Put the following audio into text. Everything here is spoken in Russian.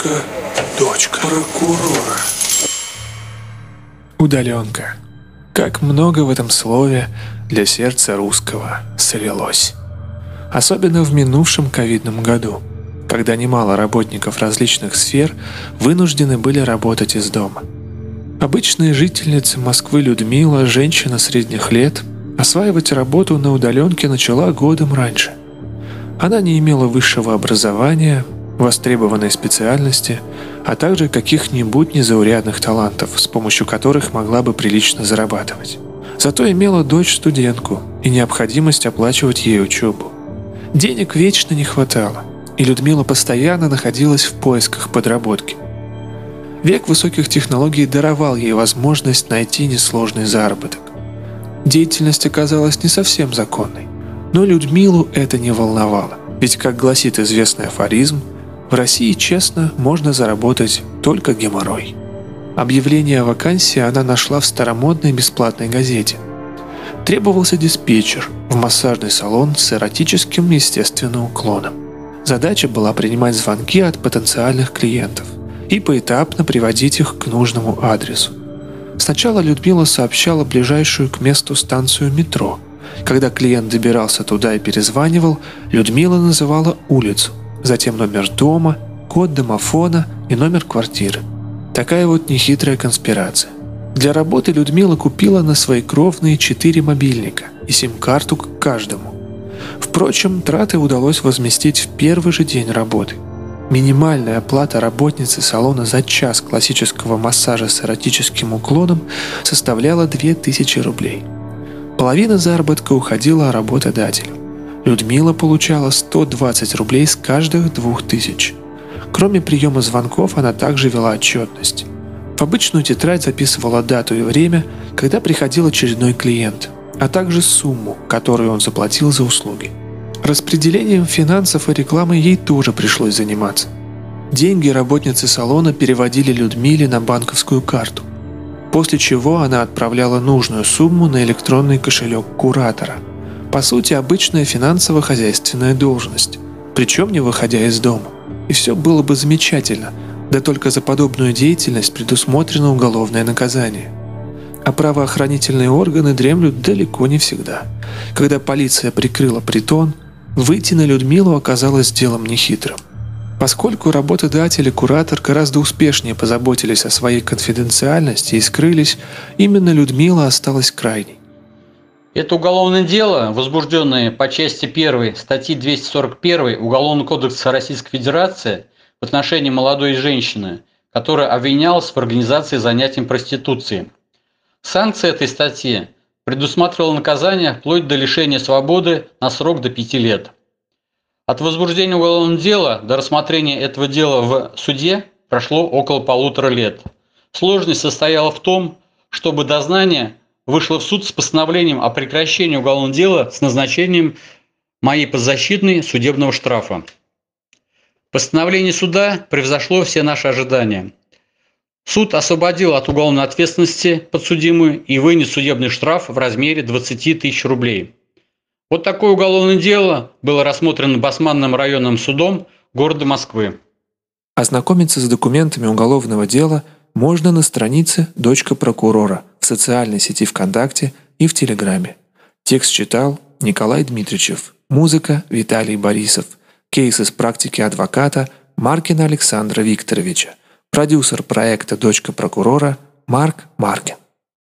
дочка, дочка прокурора. Удаленка. Как много в этом слове для сердца русского солилось. Особенно в минувшем ковидном году, когда немало работников различных сфер вынуждены были работать из дома. Обычная жительница Москвы Людмила, женщина средних лет, осваивать работу на удаленке начала годом раньше. Она не имела высшего образования, востребованной специальности, а также каких-нибудь незаурядных талантов, с помощью которых могла бы прилично зарабатывать. Зато имела дочь-студентку и необходимость оплачивать ей учебу. Денег вечно не хватало, и Людмила постоянно находилась в поисках подработки. Век высоких технологий даровал ей возможность найти несложный заработок. Деятельность оказалась не совсем законной, но Людмилу это не волновало, ведь, как гласит известный афоризм, в России честно можно заработать только геморрой. Объявление о вакансии она нашла в старомодной бесплатной газете. Требовался диспетчер в массажный салон с эротическим, естественным уклоном. Задача была принимать звонки от потенциальных клиентов и поэтапно приводить их к нужному адресу. Сначала Людмила сообщала ближайшую к месту станцию метро. Когда клиент добирался туда и перезванивал, Людмила называла улицу, затем номер дома, код домофона и номер квартиры. Такая вот нехитрая конспирация. Для работы Людмила купила на свои кровные четыре мобильника и сим-карту к каждому. Впрочем, траты удалось возместить в первый же день работы. Минимальная оплата работницы салона за час классического массажа с эротическим уклоном составляла 2000 рублей. Половина заработка уходила работодателю. Людмила получала 120 рублей с каждых двух тысяч. Кроме приема звонков, она также вела отчетность. В обычную тетрадь записывала дату и время, когда приходил очередной клиент, а также сумму, которую он заплатил за услуги. Распределением финансов и рекламы ей тоже пришлось заниматься. Деньги работницы салона переводили Людмиле на банковскую карту, после чего она отправляла нужную сумму на электронный кошелек куратора – по сути, обычная финансово-хозяйственная должность, причем не выходя из дома. И все было бы замечательно, да только за подобную деятельность предусмотрено уголовное наказание. А правоохранительные органы дремлют далеко не всегда. Когда полиция прикрыла притон, выйти на Людмилу оказалось делом нехитрым. Поскольку работодатель и куратор гораздо успешнее позаботились о своей конфиденциальности и скрылись, именно Людмила осталась крайней. Это уголовное дело, возбужденное по части 1 статьи 241 Уголовного кодекса Российской Федерации в отношении молодой женщины, которая обвинялась в организации занятий проституцией. Санкция этой статьи предусматривала наказание вплоть до лишения свободы на срок до 5 лет. От возбуждения уголовного дела до рассмотрения этого дела в суде прошло около полутора лет. Сложность состояла в том, чтобы дознание вышла в суд с постановлением о прекращении уголовного дела с назначением моей подзащитной судебного штрафа. Постановление суда превзошло все наши ожидания. Суд освободил от уголовной ответственности подсудимую и вынес судебный штраф в размере 20 тысяч рублей. Вот такое уголовное дело было рассмотрено Басманным районным судом города Москвы. Ознакомиться с документами уголовного дела можно на странице «Дочка прокурора» социальной сети ВКонтакте и в Телеграме. Текст читал Николай Дмитриевич. Музыка Виталий Борисов. Кейс из практики адвоката Маркина Александра Викторовича. Продюсер проекта «Дочка прокурора» Марк Маркин.